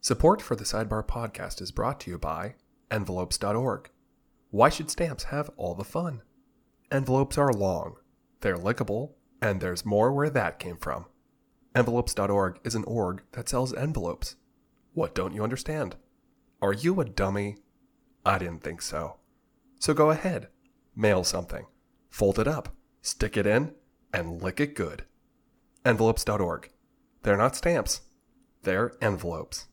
Support for the Sidebar podcast is brought to you by Envelopes.org. Why should stamps have all the fun? Envelopes are long, they're lickable, and there's more where that came from. Envelopes.org is an org that sells envelopes. What don't you understand? Are you a dummy? I didn't think so. So go ahead, mail something, fold it up, stick it in, and lick it good. Envelopes.org. They're not stamps, they're envelopes.